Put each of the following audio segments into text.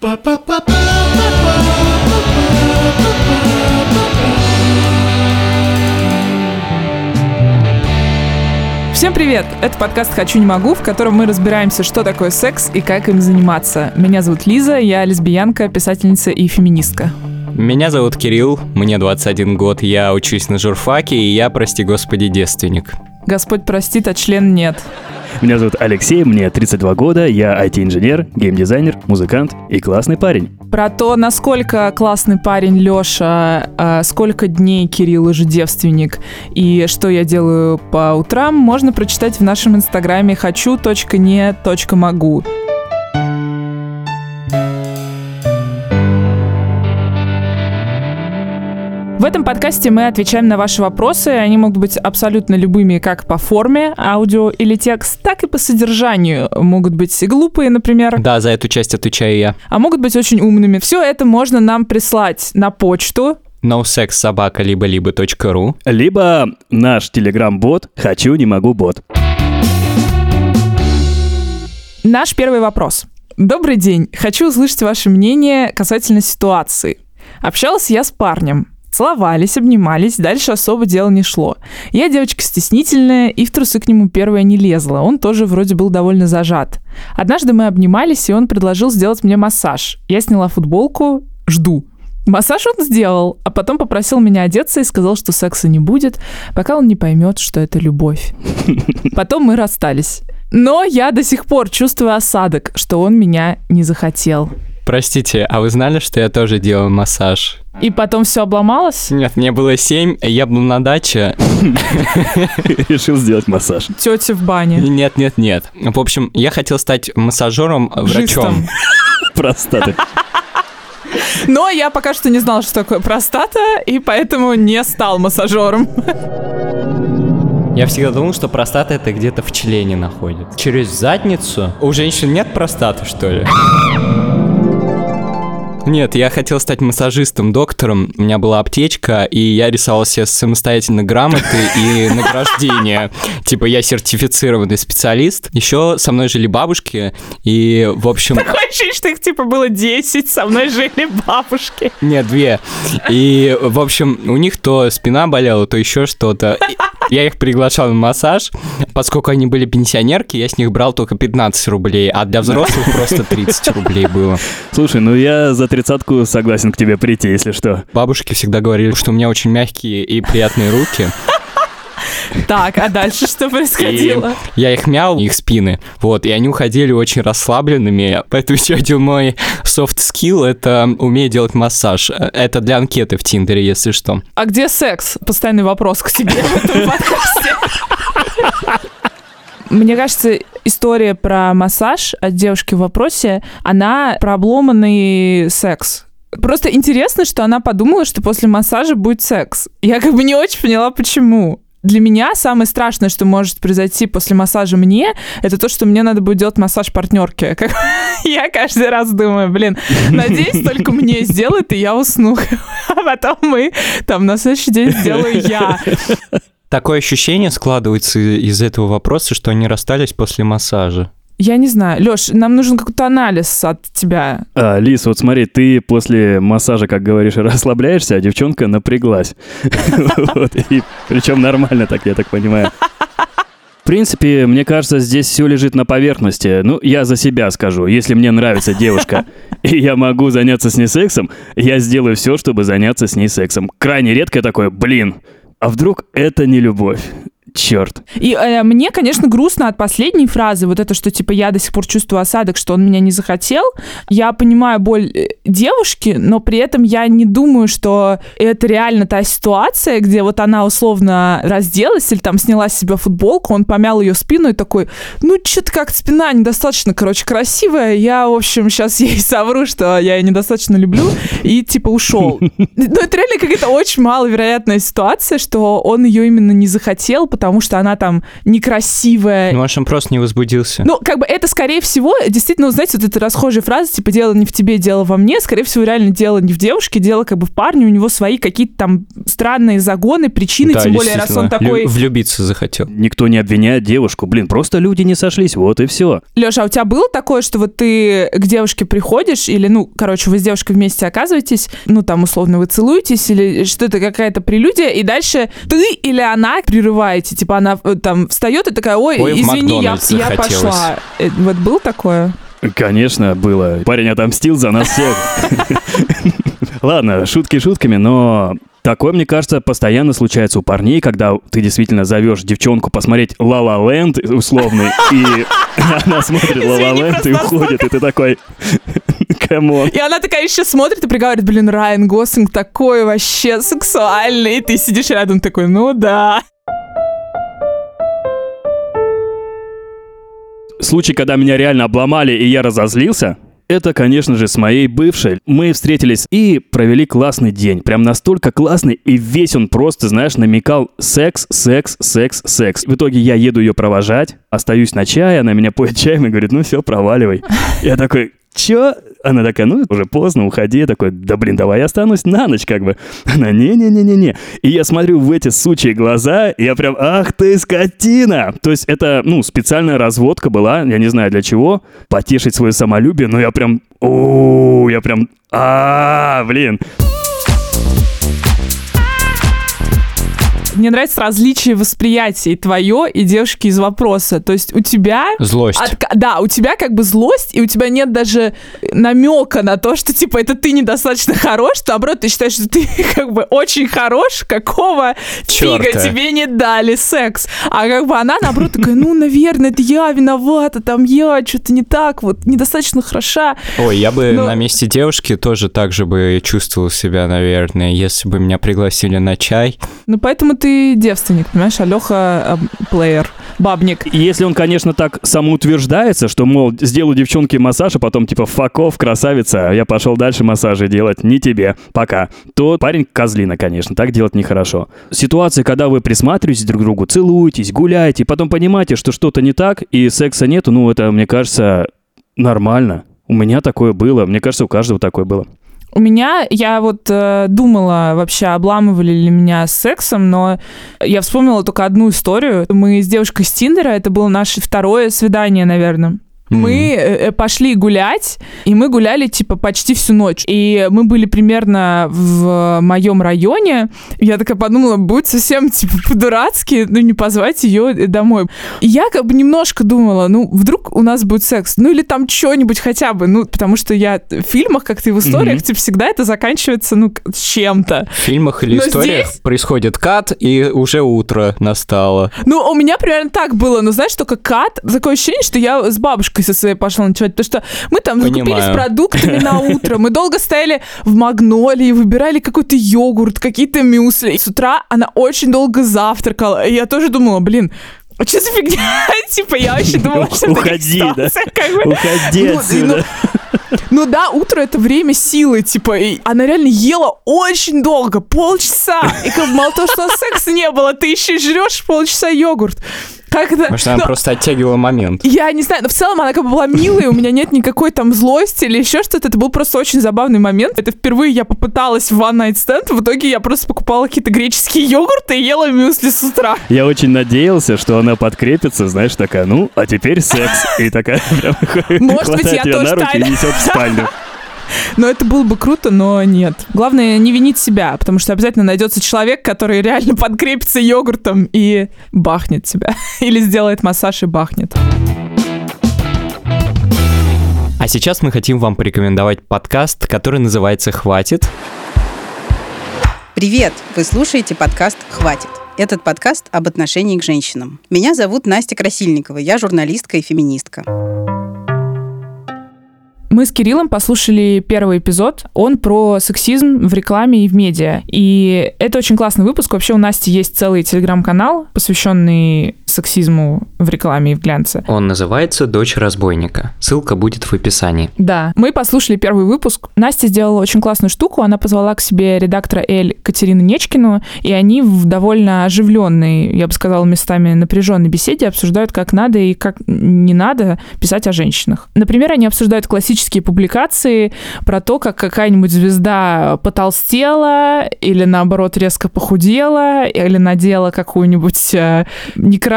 Всем привет! Это подкаст «Хочу, не могу», в котором мы разбираемся, что такое секс и как им заниматься. Меня зовут Лиза, я лесбиянка, писательница и феминистка. Меня зовут Кирилл, мне 21 год, я учусь на журфаке, и я, прости господи, девственник. Господь простит, а член нет. Меня зовут Алексей, мне 32 года, я IT-инженер, геймдизайнер, музыкант и классный парень. Про то, насколько классный парень Лёша, а, сколько дней Кирилл уже девственник и что я делаю по утрам, можно прочитать в нашем инстаграме хочу.не.могу. В этом подкасте мы отвечаем на ваши вопросы. Они могут быть абсолютно любыми как по форме, аудио или текст, так и по содержанию. Могут быть и глупые, например. Да, за эту часть отвечаю я. А могут быть очень умными. Все это можно нам прислать на почту nosexsobaka либо либо .ру Либо наш телеграм-бот «Хочу, не могу, бот». Наш первый вопрос. Добрый день. Хочу услышать ваше мнение касательно ситуации. Общалась я с парнем. Целовались, обнимались, дальше особо дело не шло. Я девочка стеснительная и в трусы к нему первая не лезла. Он тоже вроде был довольно зажат. Однажды мы обнимались, и он предложил сделать мне массаж. Я сняла футболку, жду. Массаж он сделал, а потом попросил меня одеться и сказал, что секса не будет, пока он не поймет, что это любовь. Потом мы расстались. Но я до сих пор чувствую осадок, что он меня не захотел. Простите, а вы знали, что я тоже делаю массаж? И потом все обломалось? Нет, мне было семь, я был на даче. Решил сделать массаж. Тетя в бане. Нет, нет, нет. В общем, я хотел стать массажером, врачом. Простаты. Но я пока что не знала, что такое простата, и поэтому не стал массажером. Я всегда думал, что простата это где-то в члене находится. Через задницу? У женщин нет простаты, что ли? Нет, я хотел стать массажистом, доктором. У меня была аптечка, и я рисовал себе самостоятельно грамоты и награждение. Типа я сертифицированный специалист. Еще со мной жили бабушки, и, в общем... Такое ощущение, что их типа было 10, со мной жили бабушки. Нет, две. И, в общем, у них то спина болела, то еще что-то. Я их приглашал на массаж. Поскольку они были пенсионерки, я с них брал только 15 рублей, а для взрослых просто 30 рублей было. Слушай, ну я за тридцатку согласен к тебе прийти, если что. Бабушки всегда говорили, что у меня очень мягкие и приятные руки. Так, а дальше что И происходило? я их мял, их спины, вот, и они уходили очень расслабленными, поэтому еще один мой soft skill — это умею делать массаж. Это для анкеты в Тиндере, если что. А где секс? Постоянный вопрос к тебе в этом подкасте. Мне кажется, история про массаж от девушки в вопросе, она про обломанный секс. Просто интересно, что она подумала, что после массажа будет секс. Я как бы не очень поняла, почему. Для меня самое страшное, что может произойти после массажа мне, это то, что мне надо будет делать массаж партнерке. Как- Я каждый раз думаю, блин, надеюсь, только мне сделают, и я усну. А потом мы там на следующий день сделаю я. Такое ощущение складывается из этого вопроса, что они расстались после массажа. Я не знаю. Лёш, нам нужен какой-то анализ от тебя. А, Лис, вот смотри, ты после массажа, как говоришь, расслабляешься, а девчонка напряглась. Причем нормально так, я так понимаю. В принципе, мне кажется, здесь все лежит на поверхности. Ну, я за себя скажу. Если мне нравится девушка, и я могу заняться с ней сексом, я сделаю все, чтобы заняться с ней сексом. Крайне редко такое, блин, а вдруг это не любовь? Черт. И э, мне, конечно, грустно от последней фразы, вот это, что, типа, я до сих пор чувствую осадок, что он меня не захотел. Я понимаю боль э, девушки, но при этом я не думаю, что это реально та ситуация, где вот она условно разделась или там сняла с себя футболку, он помял ее спину и такой, ну, что-то как спина недостаточно, короче, красивая, я, в общем, сейчас ей совру, что я ее недостаточно люблю, и, типа, ушел. Ну, это реально какая-то очень маловероятная ситуация, что он ее именно не захотел, потому что она там некрасивая. Ну, может, он просто не возбудился. Ну, как бы это, скорее всего, действительно, знаете, вот эта расхожая фраза, типа, дело не в тебе, дело во мне, скорее всего, реально дело не в девушке, дело как бы в парне, у него свои какие-то там странные загоны, причины, Да, тем более, раз он такой... Лю- влюбиться захотел. Никто не обвиняет девушку. Блин, просто люди не сошлись, вот и все. Леша, а у тебя было такое, что вот ты к девушке приходишь, или, ну, короче, вы с девушкой вместе оказываетесь, ну, там, условно, вы целуетесь, или что-то, какая-то прелюдия, и дальше ты или она прерываете, типа, она э, там встает и такая, ой, Ой, извини, я, я захотелось». пошла. Э, Вот было такое? Конечно, было. Парень отомстил за нас всех. Ладно, шутки шутками, но такое, мне кажется, постоянно случается у парней, когда ты действительно зовешь девчонку посмотреть «Ла Ла Ленд» условный, и она смотрит «Ла Ла Извини, Ленд» и уходит, и ты такой «Come on». И она такая еще смотрит и приговаривает, блин, Райан Гослинг такой вообще сексуальный. И ты сидишь рядом такой, ну да. Случай, когда меня реально обломали, и я разозлился, это, конечно же, с моей бывшей. Мы встретились и провели классный день. Прям настолько классный, и весь он просто, знаешь, намекал секс, секс, секс, секс. В итоге я еду ее провожать, остаюсь на чай, она меня поет чаем и говорит, ну все, проваливай. Я такой, Чё? Она такая, ну, уже поздно, уходи. Я такой, да блин, давай я останусь на ночь, как бы. Она, не-не-не-не-не. И я смотрю в эти сучьи глаза, и я прям, ах ты скотина! То есть это, ну, специальная разводка была, я не знаю для чего, потешить свое самолюбие, но я прям, о, я прям, а, блин. Мне нравится различие восприятия и твое, и девушки из вопроса. То есть у тебя... Злость. отка- Да, у тебя как бы злость, и у тебя нет даже намека на то, что, типа, это ты недостаточно хорош, наоборот, ты считаешь, что ты как бы очень хорош, какого фига Чёрта. тебе не дали секс. А как бы она, наоборот, такая, ну, наверное, это я виновата, там я что-то не так, вот, недостаточно хороша. Ой, я бы Ну- на месте девушки тоже так же бы чувствовал себя, наверное, если бы меня пригласили на чай. Ну, поэтому ты девственник, понимаешь, Алёха э, плеер, бабник. Если он, конечно, так самоутверждается, что, мол, сделаю девчонке массаж, а потом типа факов, красавица, а я пошел дальше массажи делать, не тебе, пока, то парень козлина, конечно, так делать нехорошо. Ситуация, когда вы присматриваетесь друг к другу, целуетесь, гуляете, потом понимаете, что что-то не так, и секса нету, ну, это, мне кажется, нормально. У меня такое было, мне кажется, у каждого такое было. У меня, я вот э, думала вообще, обламывали ли меня с сексом, но я вспомнила только одну историю. Мы с девушкой с Тиндера, это было наше второе свидание, наверное. Мы э, э, пошли гулять, и мы гуляли, типа, почти всю ночь. И мы были примерно в моем районе. Я такая подумала, будет совсем, типа, по-дурацки, ну, не позвать ее домой. И я как бы немножко думала, ну, вдруг у нас будет секс, ну, или там что-нибудь хотя бы, ну, потому что я в фильмах, как-то и в историях, Мгм. типа, всегда это заканчивается, ну, с чем-то. В фильмах или Но историях здесь- происходит кат, и уже утро настало. Ну, у меня примерно так было, но знаешь, только кат, такое ощущение, что я с бабушкой со своей пошла ночевать, потому что мы там закупились продуктами на утро, мы долго стояли в Магнолии, выбирали какой-то йогурт, какие-то мюсли. И с утра она очень долго завтракала, и я тоже думала, блин, а что за фигня? Типа, я вообще думала, что Уходи, да? ситуация, как бы. Уходи Ну, отсюда. Ну да, утро это время силы, типа, и она реально ела очень долго, полчаса. И как мало того, что секса не было, ты еще жрешь полчаса йогурт. Как это? Может, она Ну, просто оттягивала момент. я не знаю, но в целом она как бы была милой, у меня нет никакой там злости или еще что-то. Это был просто очень забавный момент. Это впервые я попыталась в One Night Stand, в итоге я просто покупала какие-то греческие йогурты и ела мюсли с утра. Я очень надеялся, что она подкрепится, знаешь, такая, ну, а теперь секс. И такая прям Может быть, я тоже на руки и тайно. несет в спальню. Но это было бы круто, но нет. Главное не винить себя, потому что обязательно найдется человек, который реально подкрепится йогуртом и бахнет тебя. Или сделает массаж и бахнет. А сейчас мы хотим вам порекомендовать подкаст, который называется «Хватит». Привет! Вы слушаете подкаст «Хватит». Этот подкаст об отношении к женщинам. Меня зовут Настя Красильникова, я журналистка и феминистка. Мы с Кириллом послушали первый эпизод. Он про сексизм в рекламе и в медиа. И это очень классный выпуск. Вообще у Насти есть целый телеграм-канал, посвященный сексизму в рекламе и в глянце. Он называется «Дочь разбойника». Ссылка будет в описании. Да, мы послушали первый выпуск. Настя сделала очень классную штуку. Она позвала к себе редактора Эль Катерину Нечкину, и они в довольно оживленной, я бы сказала, местами напряженной беседе обсуждают, как надо и как не надо писать о женщинах. Например, они обсуждают классические публикации про то, как какая-нибудь звезда потолстела или, наоборот, резко похудела, или надела какую-нибудь э,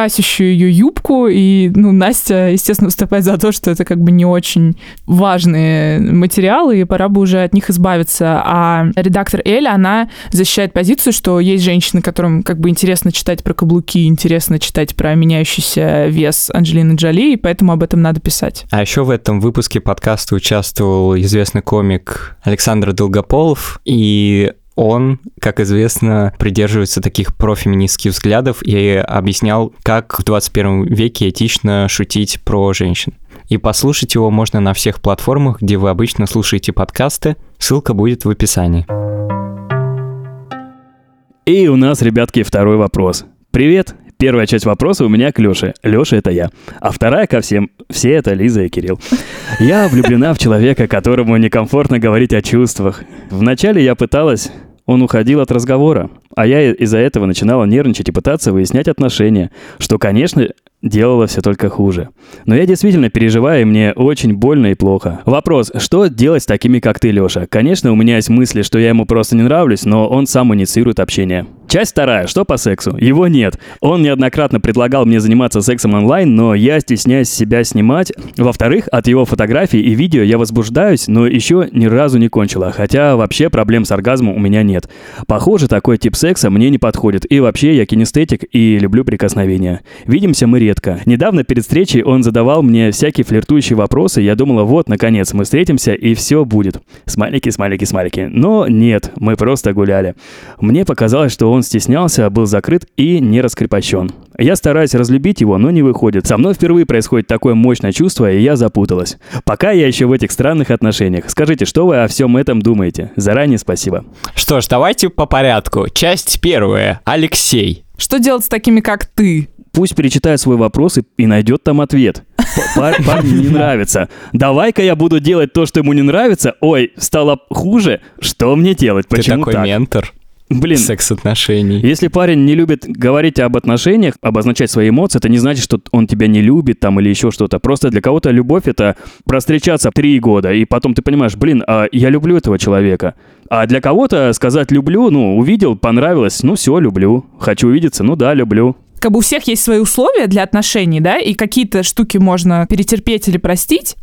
некрасящую ее юбку, и, ну, Настя, естественно, выступает за то, что это как бы не очень важные материалы, и пора бы уже от них избавиться. А редактор Эля, она защищает позицию, что есть женщины, которым как бы интересно читать про каблуки, интересно читать про меняющийся вес Анджелины Джоли, и поэтому об этом надо писать. А еще в этом выпуске подкаста участвовал известный комик Александр Долгополов, и он, как известно, придерживается таких профеминистских взглядов и объяснял, как в 21 веке этично шутить про женщин. И послушать его можно на всех платформах, где вы обычно слушаете подкасты. Ссылка будет в описании. И у нас, ребятки, второй вопрос. Привет, Первая часть вопроса у меня к Лёше. Лёша — это я. А вторая ко всем. Все это Лиза и Кирилл. Я влюблена в человека, которому некомфортно говорить о чувствах. Вначале я пыталась... Он уходил от разговора, а я из-за этого начинала нервничать и пытаться выяснять отношения, что, конечно, делало все только хуже. Но я действительно переживаю, и мне очень больно и плохо. Вопрос, что делать с такими, как ты, Леша? Конечно, у меня есть мысли, что я ему просто не нравлюсь, но он сам инициирует общение. Часть вторая. Что по сексу? Его нет. Он неоднократно предлагал мне заниматься сексом онлайн, но я стесняюсь себя снимать. Во-вторых, от его фотографий и видео я возбуждаюсь, но еще ни разу не кончила. Хотя вообще проблем с оргазмом у меня нет. Похоже, такой тип секса мне не подходит. И вообще я кинестетик и люблю прикосновения. Видимся мы редко. Недавно перед встречей он задавал мне всякие флиртующие вопросы. Я думала, вот, наконец, мы встретимся и все будет. Смайлики, смайлики, смайлики. Но нет, мы просто гуляли. Мне показалось, что он стеснялся, был закрыт и не раскрепощен. Я стараюсь разлюбить его, но не выходит. Со мной впервые происходит такое мощное чувство, и я запуталась. Пока я еще в этих странных отношениях. Скажите, что вы о всем этом думаете? Заранее спасибо. Что ж, давайте по порядку. Часть первая. Алексей. Что делать с такими, как ты? Пусть перечитает свой вопрос и, и найдет там ответ. Пар парню не нравится. Давай-ка я буду делать то, что ему не нравится. Ой, стало хуже. Что мне делать? Почему Ты такой так? ментор. Блин, секс-отношений. Если парень не любит говорить об отношениях, обозначать свои эмоции, это не значит, что он тебя не любит там или еще что-то. Просто для кого-то любовь это простречаться три года, и потом ты понимаешь, блин, а я люблю этого человека. А для кого-то сказать люблю, ну, увидел, понравилось, ну все, люблю. Хочу увидеться, ну да, люблю как бы у всех есть свои условия для отношений, да, и какие-то штуки можно перетерпеть или простить,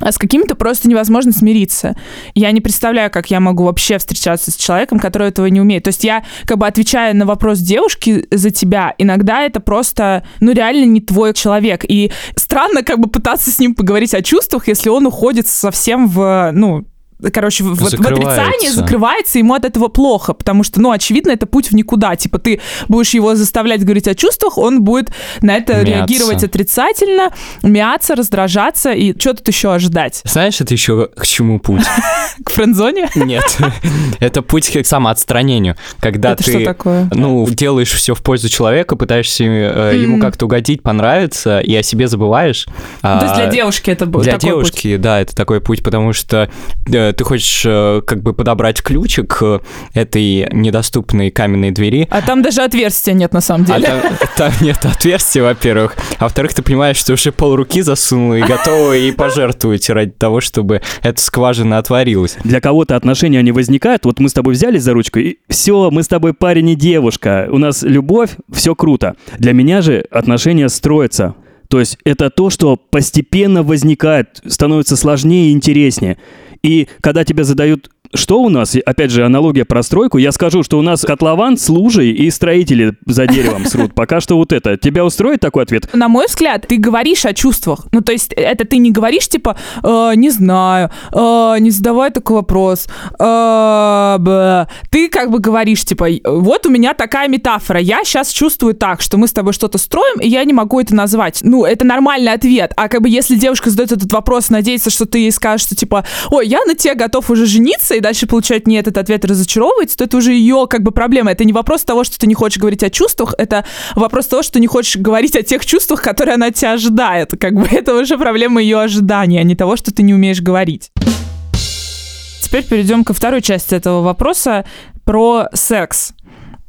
а с какими-то просто невозможно смириться. Я не представляю, как я могу вообще встречаться с человеком, который этого не умеет. То есть я, как бы отвечая на вопрос девушки за тебя, иногда это просто, ну, реально не твой человек. И странно как бы пытаться с ним поговорить о чувствах, если он уходит совсем в, ну, короче, в, в отрицании закрывается, ему от этого плохо, потому что, ну, очевидно, это путь в никуда. Типа, ты будешь его заставлять говорить о чувствах, он будет на это мяться. реагировать отрицательно, мяться, раздражаться, и что тут еще ожидать? Знаешь, это еще к чему путь? К френдзоне? Нет, это путь к самоотстранению, когда ты, ну, делаешь все в пользу человека, пытаешься э, ему как-то угодить, понравиться, и о себе забываешь. То есть для девушки это будет Для девушки, да, это такой путь, потому что э, ты хочешь э, как бы подобрать ключик к этой недоступной каменной двери. А там даже отверстия нет на самом деле. А там, там нет отверстия, во-первых. А во-вторых, ты понимаешь, что уже пол руки засунула и готова и пожертвовать ради того, чтобы эта скважина отворилась. Для кого-то отношения не возникают. Вот мы с тобой взялись за ручку, и все, мы с тобой парень и девушка. У нас любовь, все круто. Для меня же отношения строятся. То есть это то, что постепенно возникает, становится сложнее и интереснее. И когда тебе задают что у нас? Опять же, аналогия про стройку. Я скажу, что у нас котлован с лужей и строители за деревом срут. Пока что вот это. Тебя устроит такой ответ? На мой взгляд, ты говоришь о чувствах. Ну, то есть это ты не говоришь, типа, э, не знаю, э, не задавай такой вопрос. Э, ты как бы говоришь, типа, вот у меня такая метафора. Я сейчас чувствую так, что мы с тобой что-то строим, и я не могу это назвать. Ну, это нормальный ответ. А как бы если девушка задает этот вопрос, надеется, что ты ей скажешь, что типа, ой, я на тебе готов уже жениться, и дальше получает не этот ответ и разочаровывается, то это уже ее как бы проблема. Это не вопрос того, что ты не хочешь говорить о чувствах, это вопрос того, что ты не хочешь говорить о тех чувствах, которые она тебя ожидает. Как бы это уже проблема ее ожидания, а не того, что ты не умеешь говорить. Теперь перейдем ко второй части этого вопроса про секс.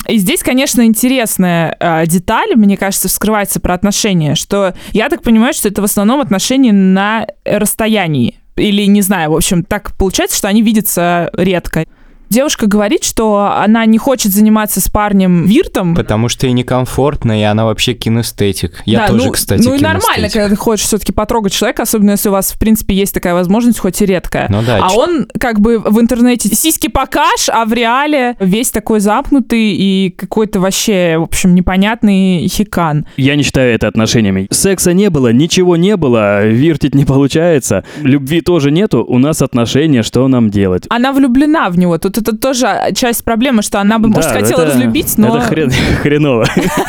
И здесь, конечно, интересная э, деталь, мне кажется, вскрывается про отношения, что я так понимаю, что это в основном отношения на расстоянии. Или, не знаю, в общем, так получается, что они видятся редко. Девушка говорит, что она не хочет заниматься с парнем виртом. Потому что ей некомфортно, и она вообще кинестетик. Я Да, тоже, ну, кстати, Ну и нормально, когда ты хочешь все-таки потрогать человека, особенно если у вас, в принципе, есть такая возможность, хоть и редкая. Ну да, А ч- он как бы в интернете сиськи покаж, а в реале весь такой замкнутый и какой-то вообще, в общем, непонятный хикан. Я не считаю это отношениями. Секса не было, ничего не было, вертить не получается, любви тоже нету, у нас отношения, что нам делать? Она влюблена в него. Тут это тоже часть проблемы, что она бы, может, Да, хотела это- разлюбить, но... Это хрен- хреново.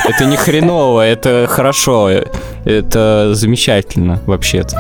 Это не хреново, это хорошо, это замечательно вообще-то.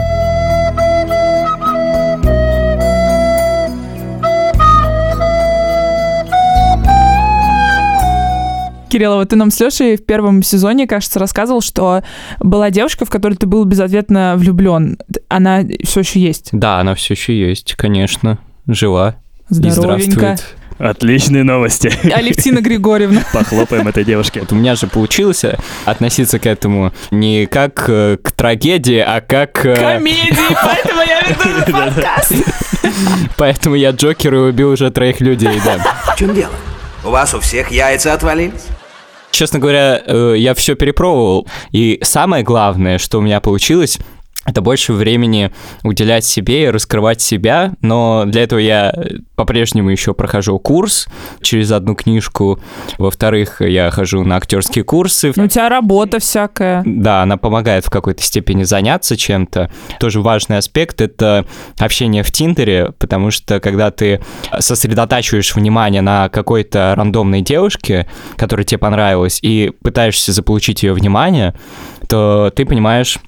Кириллова, ты нам с Лешей в первом сезоне, кажется, рассказывал, что была девушка, в которой ты был безответно влюблен. Она все еще есть. Да, она все еще есть, конечно, жива Здоровенько. Отличные новости. Алевтина Григорьевна. Похлопаем этой девушке. Вот у меня же получилось э, относиться к этому не как э, к трагедии, а как... э, Комедии, поэтому я веду этот подкаст. Поэтому я Джокер и убил уже троих людей, да. В чем дело? У вас у всех яйца отвалились? Честно говоря, э, я все перепробовал. И самое главное, что у меня получилось, это больше времени уделять себе и раскрывать себя, но для этого я по-прежнему еще прохожу курс через одну книжку. Во-вторых, я хожу на актерские курсы. Ну, У тебя работа всякая. Да, она помогает в какой-то степени заняться чем-то. Тоже важный аспект — это общение в Тиндере, потому что когда ты сосредотачиваешь внимание на какой-то рандомной девушке, которая тебе понравилась, и пытаешься заполучить ее внимание, то ты понимаешь,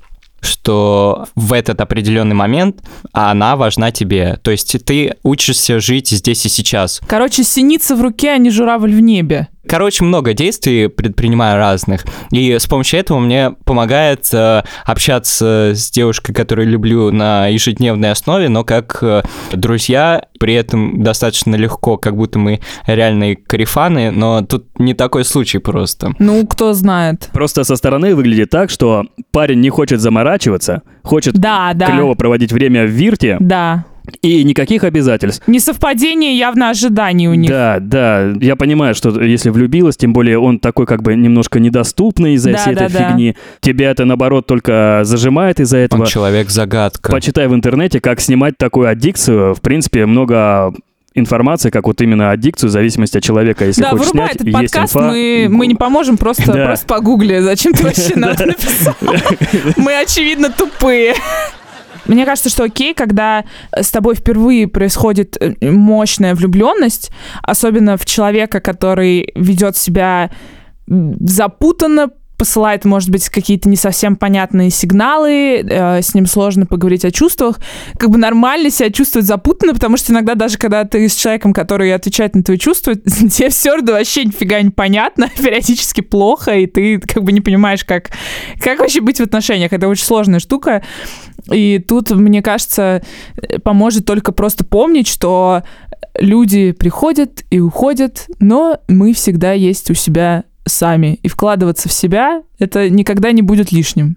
что в этот определенный момент она важна тебе. То есть ты учишься жить здесь и сейчас. Короче, синица в руке, а не журавль в небе. Короче, много действий предпринимаю разных. И с помощью этого мне помогает э, общаться с девушкой, которую люблю на ежедневной основе, но как э, друзья, при этом достаточно легко, как будто мы реальные карифаны, но тут не такой случай просто. Ну, кто знает. Просто со стороны выглядит так, что парень не хочет заморачиваться, хочет Да, да. клево проводить время в вирте Да. И никаких обязательств. Несовпадение явно ожиданий у них. Да, да, я понимаю, что если влюбилась, тем более он такой как бы немножко недоступный из-за Да, всей да, этой да. фигни. Тебя это, наоборот, только зажимает из-за Он этого. человек-загадка. Почитай в интернете, как снимать такую аддикцию. В принципе, много информации, как вот именно аддикцию, в зависимости от человека. Если да, хочешь вырубай снять, этот есть подкаст, инфа. мы, мы не поможем, просто, Да. просто погугли. Зачем ты вообще нам написал? Мы, очевидно, тупые. Мне кажется, что окей, когда с тобой впервые происходит э, мощная влюбленность, особенно в человека, который ведет себя запутанно, посылает, может быть, какие-то не совсем понятные сигналы, э, с ним сложно поговорить о чувствах, как бы нормально себя чувствовать запутанно, потому что иногда даже когда ты с человеком, который отвечает на твои чувства, тебе все равно вообще нифига не понятно, периодически плохо, и ты как бы не понимаешь, как, как вообще быть в отношениях. Это очень сложная штука. И тут, мне кажется, поможет только просто помнить, что люди приходят и уходят, но мы всегда есть у себя сами. И вкладываться в себя это никогда не будет лишним.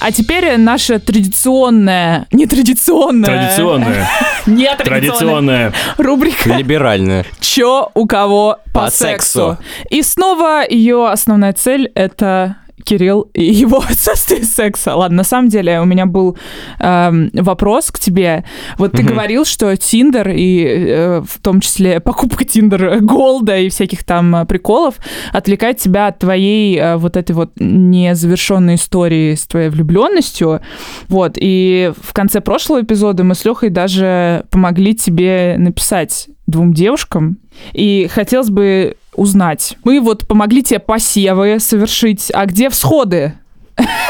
А теперь наша традиционная, нетрадиционная, Традиционная. нетрадиционная Традиционная. рубрика Либеральная. «Чё у кого по, По сексу?». сексу. И снова ее основная цель — это Кирилл и его отсутствие секса. Ладно, на самом деле у меня был эм, вопрос к тебе. Вот ты Мгм. говорил, что Тиндер и э, в том числе покупка Тиндер Голда и всяких там э, приколов отвлекает тебя от твоей э, вот этой вот незавершенной истории с твоей влюбленностью. Вот, и в конце прошлого эпизода мы с Лехой даже помогли тебе написать двум девушкам. И хотелось бы узнать. Мы вот помогли тебе посевы совершить, а где всходы?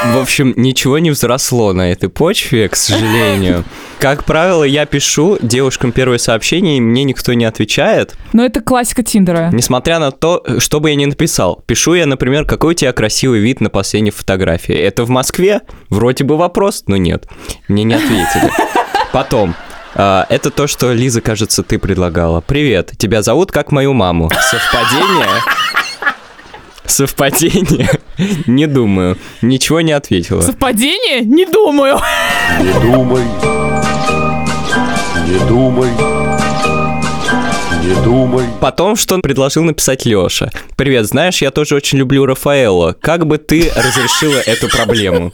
В общем, ничего не взросло на этой почве, к сожалению. Как правило, я пишу девушкам первое сообщение, и мне никто не отвечает. Но это классика Тиндера. Несмотря на то, что бы я ни написал. Пишу я, например, какой у тебя красивый вид на последней фотографии. Это в Москве? Вроде бы вопрос, но нет. Мне не ответили. Потом, а, это то, что Лиза, кажется, ты предлагала. Привет, тебя зовут как мою маму. Совпадение? Совпадение? Не думаю. Ничего не ответила. Совпадение? Не думаю. Не думай, не думай, не думай. Потом, что он предложил написать Лёша. Привет, знаешь, я тоже очень люблю Рафаэлло. Как бы ты разрешила эту проблему?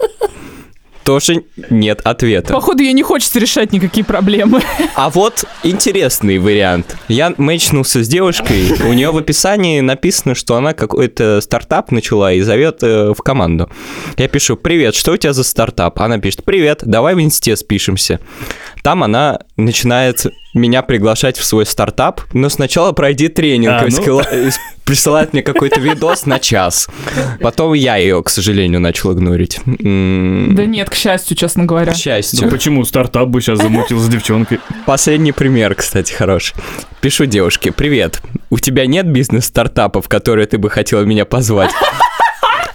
Тоже нет ответа. Походу, ей не хочется решать никакие проблемы. А вот интересный вариант. Я мэчнулся с девушкой, у нее в описании написано, что она какой-то стартап начала и зовет э, в команду. Я пишу, привет, что у тебя за стартап? Она пишет, привет, давай в инсте спишемся. Там она начинает меня приглашать в свой стартап, но сначала пройди тренинг, А, ну. присылает мне какой-то видос на час. Потом я ее, к сожалению, начал игнорить. Да нет, к счастью, честно говоря. К счастью. почему стартап бы сейчас замутил с девчонкой? Последний пример, кстати, хороший. Пишу девушке, привет, у тебя нет бизнес-стартапа, в который ты бы хотела меня позвать?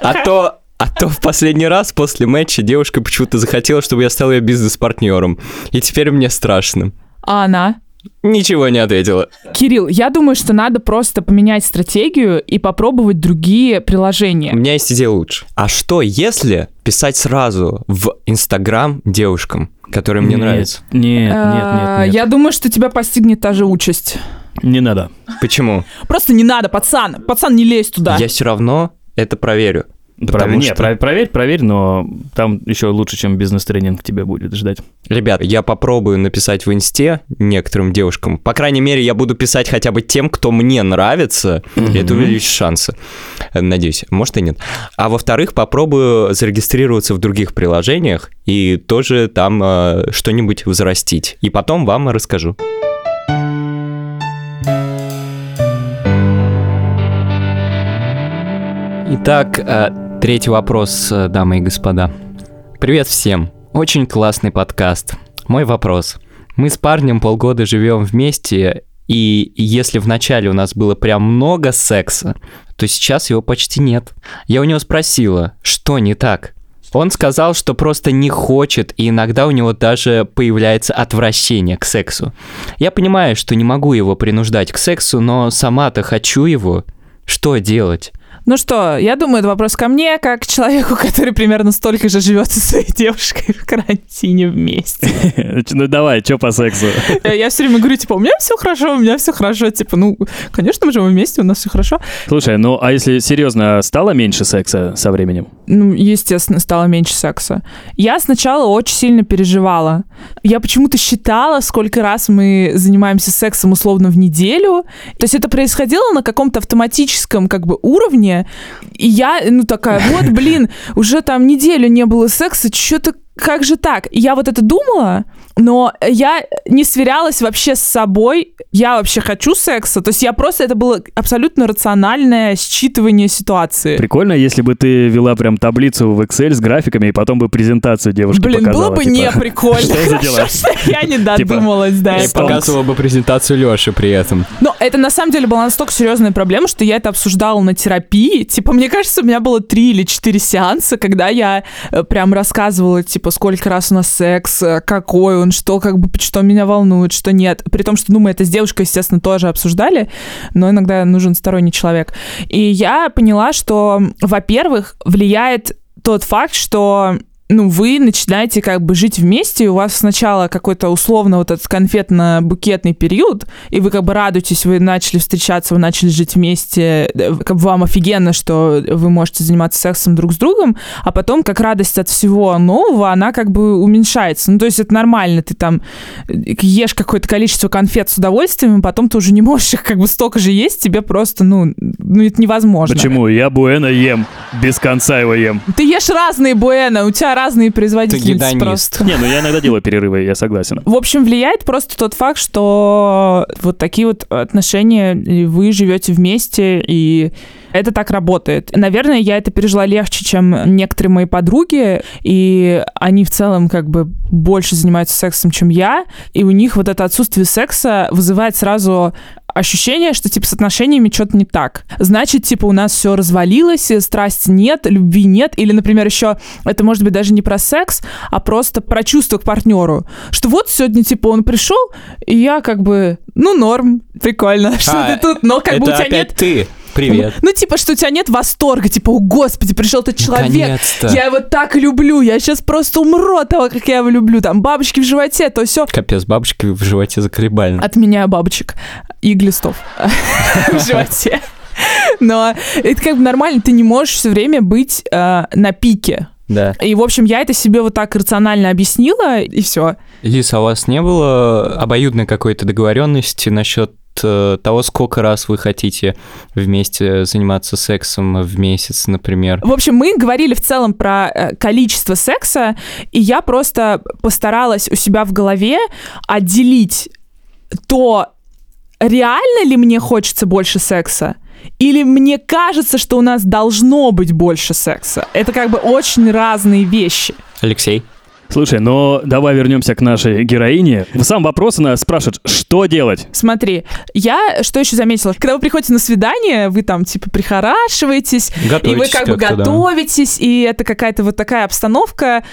А то а то в последний раз после матча девушка почему-то захотела, чтобы я стал ее бизнес-партнером. И теперь мне страшно. А она? Ничего не ответила. Кирилл, я думаю, что надо просто поменять стратегию и попробовать другие У приложения. меня есть идея лучше. А что, если писать сразу в Инстаграм девушкам, которые мне Нет, нравятся? Нет, нет, А, нет, нет. Я думаю, что тебя постигнет та же участь. Не надо. Почему? Просто не надо, пацан. Пацан, не лезь туда. Я все равно это проверю. Да Потому пров- не, что- пров- проверь, проверь, но там еще лучше, чем бизнес-тренинг тебя будет ждать. Ребят, я попробую написать в инсте некоторым девушкам. По крайней мере, я буду писать хотя бы тем, кто мне нравится. И это увеличит шансы. Э, Надеюсь. Может и нет. А во-вторых, попробую зарегистрироваться в других приложениях и тоже там э, что-нибудь взрастить. И потом вам расскажу. Итак, э, третий вопрос, э, дамы и господа. Привет всем. Очень классный подкаст. Мой вопрос. Мы с парнем полгода живем вместе, и если вначале у нас было прям много секса, то сейчас его почти нет. Я у него спросила, что не так? Он сказал, что просто не хочет, и иногда у него даже появляется отвращение к сексу. Я понимаю, что не могу его принуждать к сексу, но сама-то хочу его. Что делать? Ну что, я думаю, это вопрос ко мне, как к человеку, который примерно столько же живет со своей девушкой в карантине вместе. Ну давай, что по сексу? Э, Я все время говорю, типа, у меня все хорошо, у меня все хорошо. Типа, ну, конечно, мы живем вместе, у нас все хорошо. Слушай, ну а если серьезно, стало меньше секса со временем? Ну, естественно, стало меньше секса. Я сначала очень сильно переживала. Я почему-то считала, сколько раз мы занимаемся сексом условно в неделю. То есть это происходило на каком-то автоматическом как бы уровне. И я, ну, такая, вот, блин, уже там неделю не было секса, что-то как же так? И Я вот это думала, но я не сверялась вообще с собой. Я вообще хочу секса. То есть я просто, это было абсолютно рациональное считывание ситуации. Прикольно, если бы ты вела прям таблицу в Excel с графиками и потом бы презентацию девушке Блин, показала. было бы типа, не прикольно. что за дела? Я не додумалась, да. И показывала бы презентацию Лёши при этом. Но это на самом деле была настолько серьезная проблема, что я это обсуждала на терапии. Типа, мне кажется, у меня было три или четыре сеанса, когда я э, прям рассказывала, типа, сколько раз у нас секс, э, какой он, что как бы, что меня волнует, что нет. При том, что, ну, мы это с девушкой, естественно, тоже обсуждали, но иногда нужен сторонний человек. И я поняла, что, во-первых, влияет тот факт, что ну, вы начинаете как бы жить вместе, и у вас сначала какой-то условно вот этот конфетно-букетный период, и вы как бы радуетесь, вы начали встречаться, вы начали жить вместе, э, как бы вам офигенно, что вы можете заниматься сексом друг с другом, а потом как радость от всего нового, она как бы уменьшается. Ну, то есть это нормально, ты там э, ешь какое-то количество конфет с удовольствием, и потом ты уже не можешь их как бы столько же есть, тебе просто, ну, ну это невозможно. Почему? Я буэна ем, без конца его ем. Ты ешь разные буэна, у тебя разные производительницы гедонист. просто. Не, ну я иногда делаю перерывы, я согласен. В общем, влияет просто тот факт, что вот такие вот отношения, и вы живете вместе, и это так работает. Наверное, я это пережила легче, чем некоторые мои подруги, и они в целом как бы больше занимаются сексом, чем я, и у них вот это отсутствие секса вызывает сразу ощущение, что типа с отношениями что-то не так. Значит, типа у нас все развалилось, и страсти нет, любви нет, или, например, еще это может быть даже не про секс, а просто про чувство к партнеру. Что вот сегодня типа он пришел, и я как бы, ну норм, прикольно, что А, ты тут, но как это бы у тебя опять нет ты. Привет. ну, типа, что у тебя нет восторга, типа, о, господи, пришел этот человек, Наконец-то. я его так люблю, я сейчас просто умру от того, как я его люблю, там, бабочки в животе, то все. Капец, бабушки в животе заколебали. Отменяю бабочек и глистов в животе. Но это как бы нормально, ты не можешь все время быть э, на пике. Да. И, в общем, я это себе вот так рационально объяснила, и все. Лиса, а у вас не было обоюдной какой-то договоренности насчет того, сколько раз вы хотите вместе заниматься сексом в месяц, например? В общем, мы говорили в целом про э, количество секса, и я просто постаралась у себя в голове отделить то, реально ли мне хочется больше секса, или мне кажется, что у нас должно быть больше секса. Это как бы очень разные вещи. Алексей? Слушай, но давай вернемся к нашей героине. Сам вопрос она спрашивает, что делать? Смотри, я что еще заметила? Когда вы приходите на свидание, вы там типа прихорашиваетесь, и вы Готовитесь как бы как-то, да. готовитесь, и это какая-то вот такая обстановка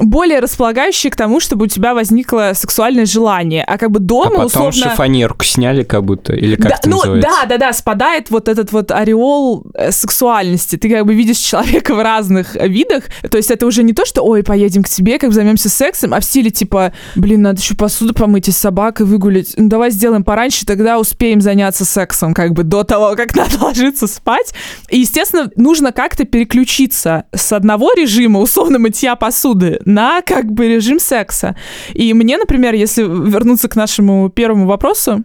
более располагающая к тому, чтобы у тебя возникло сексуальное желание. А как бы А дома потом условно... шифонерку сняли как будто, или как да, это ну называется? да, да, да, спадает вот этот вот ореол э, сексуальности. Ты как бы видишь человека в разных видах. То есть это уже не то, что ой, поедем к тебе, как бы займемся сексом, а в стиле типа, блин, надо еще посуду помыть и с собакой выгулять. Ну давай сделаем пораньше, тогда успеем заняться сексом, как бы до того, как надо ложиться спать. И, естественно, нужно как-то переключиться с одного режима, условно, мытья посуды, на как бы режим секса. И мне, например, если вернуться к нашему первому вопросу,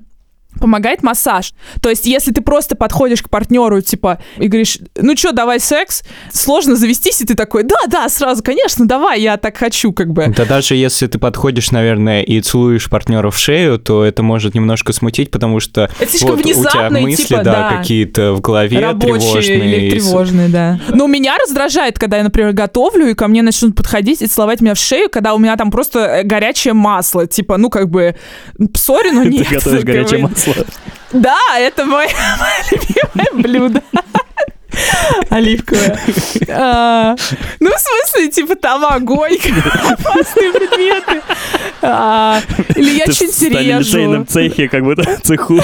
помогает массаж. То есть, если ты просто подходишь к партнеру, типа, и говоришь, ну что, давай секс, сложно завестись, и ты такой, да, да, сразу, конечно, давай, я так хочу, как бы. Да даже если ты подходишь, наверное, и целуешь партнера в шею, то это может немножко смутить, потому что Это слишком вот у тебя мысли, типа, да, да. какие-то в голове Рабочие тревожные. или тревожные, да. Но меня раздражает, когда я, например, готовлю, и ко мне начнут подходить и целовать меня в шею, когда у меня там просто э, горячее масло. Типа, ну, как бы, сори, но нет. Ты готовишь горячее масло. Да, это мое, мое любимое блюдо. Оливковое. А, ну, в смысле, типа там огонь, опасные предметы. А, или я в чуть режу. цехе, как будто цеху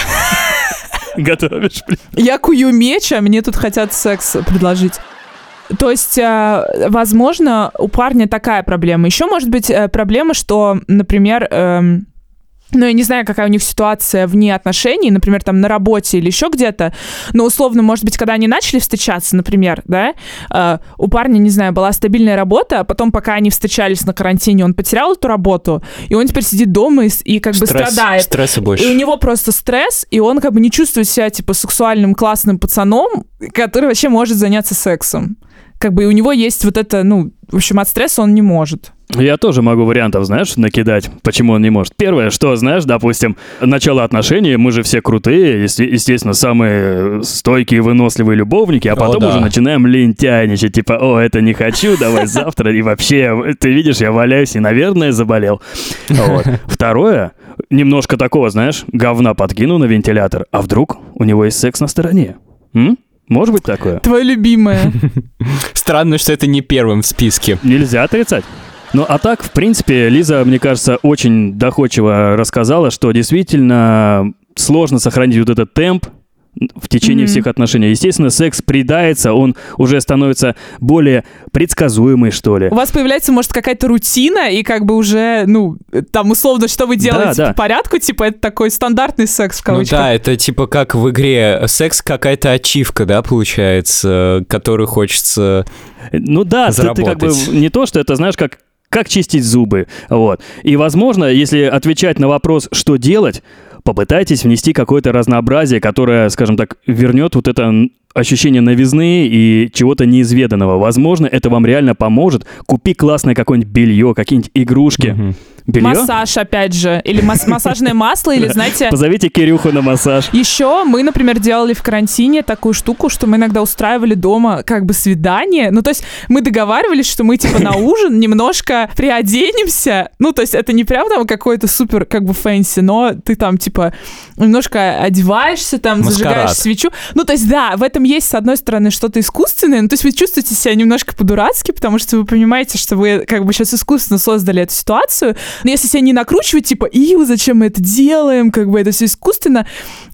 готовишь. блин. Я кую меч, а мне тут хотят секс предложить. То есть, э, возможно, у парня такая проблема. Еще может быть э, проблема, что, например, эм, ну, я не знаю, какая у них ситуация вне отношений, например, там на работе или еще где-то, но условно, может быть, когда они начали встречаться, например, да, э, у парня, не знаю, была стабильная работа, а потом, пока они встречались на карантине, он потерял эту работу, и он теперь сидит дома и, и как бы Стресс- страдает. Стресса И у больше. него просто стресс, и он как бы не чувствует себя, типа, сексуальным классным пацаном, который вообще может заняться сексом. Как бы и у него есть вот это, ну, в общем, от стресса он не может. Я тоже могу вариантов, знаешь, накидать, почему он не может. Первое, что, знаешь, допустим, начало отношений, мы же все крутые, есте- естественно, самые стойкие, выносливые любовники, а О, потом да. уже начинаем лентяйничать, типа, о, это не хочу, давай завтра, и вообще, ты видишь, я валяюсь и, наверное, заболел. Вот. Второе, немножко такого, знаешь, говна подкину на вентилятор, а вдруг у него есть секс на стороне? М? Может быть такое? Твое любимое. Странно, что это не первым в списке. Нельзя отрицать. Ну, а так, в принципе, Лиза, мне кажется, очень доходчиво рассказала, что действительно сложно сохранить вот этот темп в течение Мгм. всех отношений. Естественно, секс придается, он уже становится более предсказуемый, что ли. У вас появляется, может, какая-то рутина, и как бы уже, ну, там, условно, что вы делаете да. по порядку, типа, это такой стандартный секс, в Ну кавычках. да, это типа как в игре секс какая-то ачивка, да, получается, которую хочется... Ну да, ты, ты как бы Заработать. не то, что это, знаешь, как как чистить зубы, вот. И, возможно, если отвечать на вопрос, что делать, попытайтесь внести какое-то разнообразие, которое, скажем так, вернет вот это ощущение новизны и чего-то неизведанного. Возможно, это вам реально поможет. Купи классное какое-нибудь белье, какие-нибудь игрушки. Белье? Массаж, опять же. Или мас- массажное масло, или, знаете... Позовите Кирюху на массаж. Еще мы, например, делали в карантине такую штуку, что мы иногда устраивали дома как бы свидание. Ну, то есть мы договаривались, что мы типа на ужин немножко приоденемся. Ну, то есть это не прям там какой-то супер как бы fancy, но ты там типа немножко одеваешься, там Маскарад. зажигаешь свечу. Ну, то есть да, в этом есть, с одной стороны, что-то искусственное, ну, то есть вы чувствуете себя немножко по-дурацки, потому что вы понимаете, что вы как бы сейчас искусственно создали эту ситуацию. Но если себя не накручивать, типа, ew, зачем мы это делаем, как бы это все искусственно,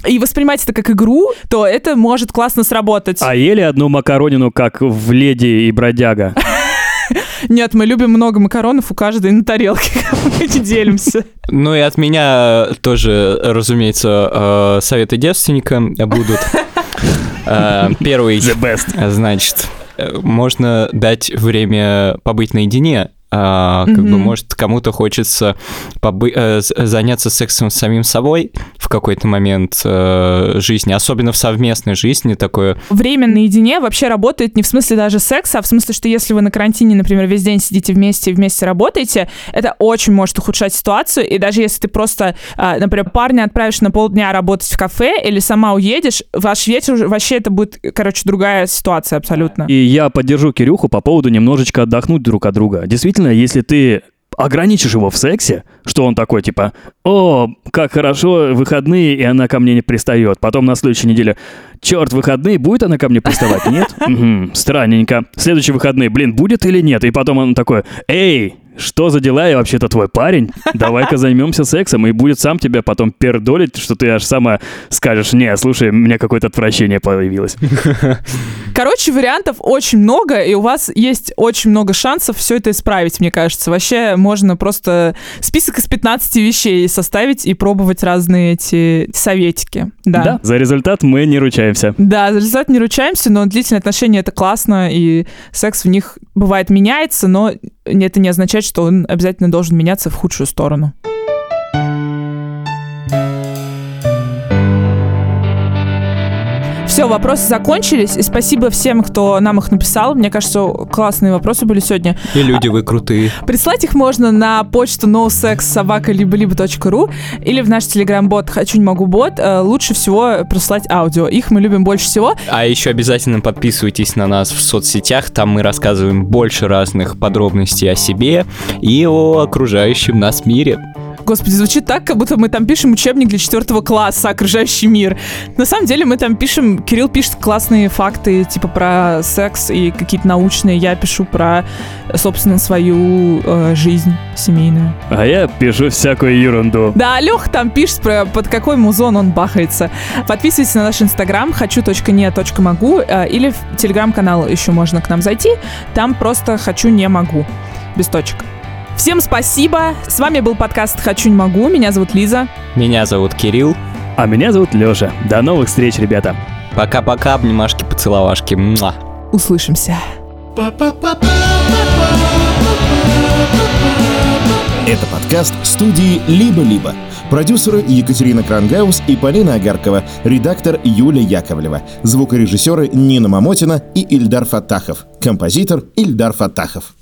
и воспринимать это как игру, то это может классно сработать. А ели одну макаронину, как в «Леди и бродяга»? Нет, мы любим много макаронов у каждой на тарелке, мы не делимся. Ну и от меня тоже, разумеется, э, советы девственника будут. Э, Первый, The best. значит, э, можно дать время побыть наедине. А, как бы, Мгм. может, кому-то хочется побы- э, заняться сексом с самим собой в какой-то момент э, жизни, особенно в совместной жизни такое. Время наедине вообще работает не в смысле даже секса, а в смысле, что если вы на карантине, например, весь день сидите вместе и вместе работаете, это очень может ухудшать ситуацию. И даже если ты просто, а, например, парня отправишь на полдня работать в кафе или сама уедешь, ваш вечер уже- вообще это будет, короче, другая ситуация абсолютно. И я поддержу Кирюху по поводу немножечко отдохнуть друг от друга. Действительно, если ты ограничишь его в сексе, что он такой, типа, о, как хорошо, выходные, и она ко мне не пристает. Потом на следующей неделе, черт, выходные, будет она ко мне приставать? Нет? Мгм, странненько. Следующие выходные, блин, будет или нет? И потом он такой, эй, что за дела, я вообще-то твой парень, давай-ка займемся сексом, и будет сам тебя потом пердолить, что ты аж сама скажешь, не, слушай, у меня какое-то отвращение появилось. Короче, вариантов очень много, и у вас есть очень много шансов все это исправить, мне кажется. Вообще можно просто список из 15 вещей составить и пробовать разные эти советики. Да. Да, за результат мы не ручаемся. Да, за результат не ручаемся, но длительные отношения это классно, и секс в них бывает меняется, но это не означает, что он обязательно должен меняться в худшую сторону. Все, вопросы закончились. И спасибо всем, кто нам их написал. Мне кажется, классные вопросы были сегодня. И люди вы крутые. Прислать их можно на почту nosexsobaka-либо-либо.ру или в наш телеграм-бот «Хочу, не могу бот». Э, Лучше всего прислать аудио. Их мы любим больше всего. А еще обязательно подписывайтесь на нас в соцсетях, там мы рассказываем больше разных подробностей о себе и о окружающем нас мире. Господи, звучит так, как будто мы там пишем учебник для четвертого класса «Окружающий мир». На самом деле мы там пишем, Кирилл пишет классные факты, типа про секс и какие-то научные. Я пишу про, собственно, свою э, жизнь семейную. А я пишу всякую ерунду. Да, Лех там пишет, про, под какой музон он бахается. Подписывайтесь на наш инстаграм хочу.не.могу э, или в телеграм-канал еще можно к нам зайти. Там просто хочу не могу. Без точек. Всем спасибо. С вами был подкаст «Хочу, не могу». Меня зовут Лиза. Меня зовут Кирилл. А меня зовут Лёша. До новых встреч, ребята. Пока-пока, обнимашки, поцеловашки. Муа. Услышимся. Это подкаст студии «Либо-либо». Продюсеры Екатерина Крангаус и Полина Агаркова. Редактор Юлия Яковлева. Звукорежиссеры Нина Мамотина и Ильдар Фатахов. Композитор Ильдар Фатахов.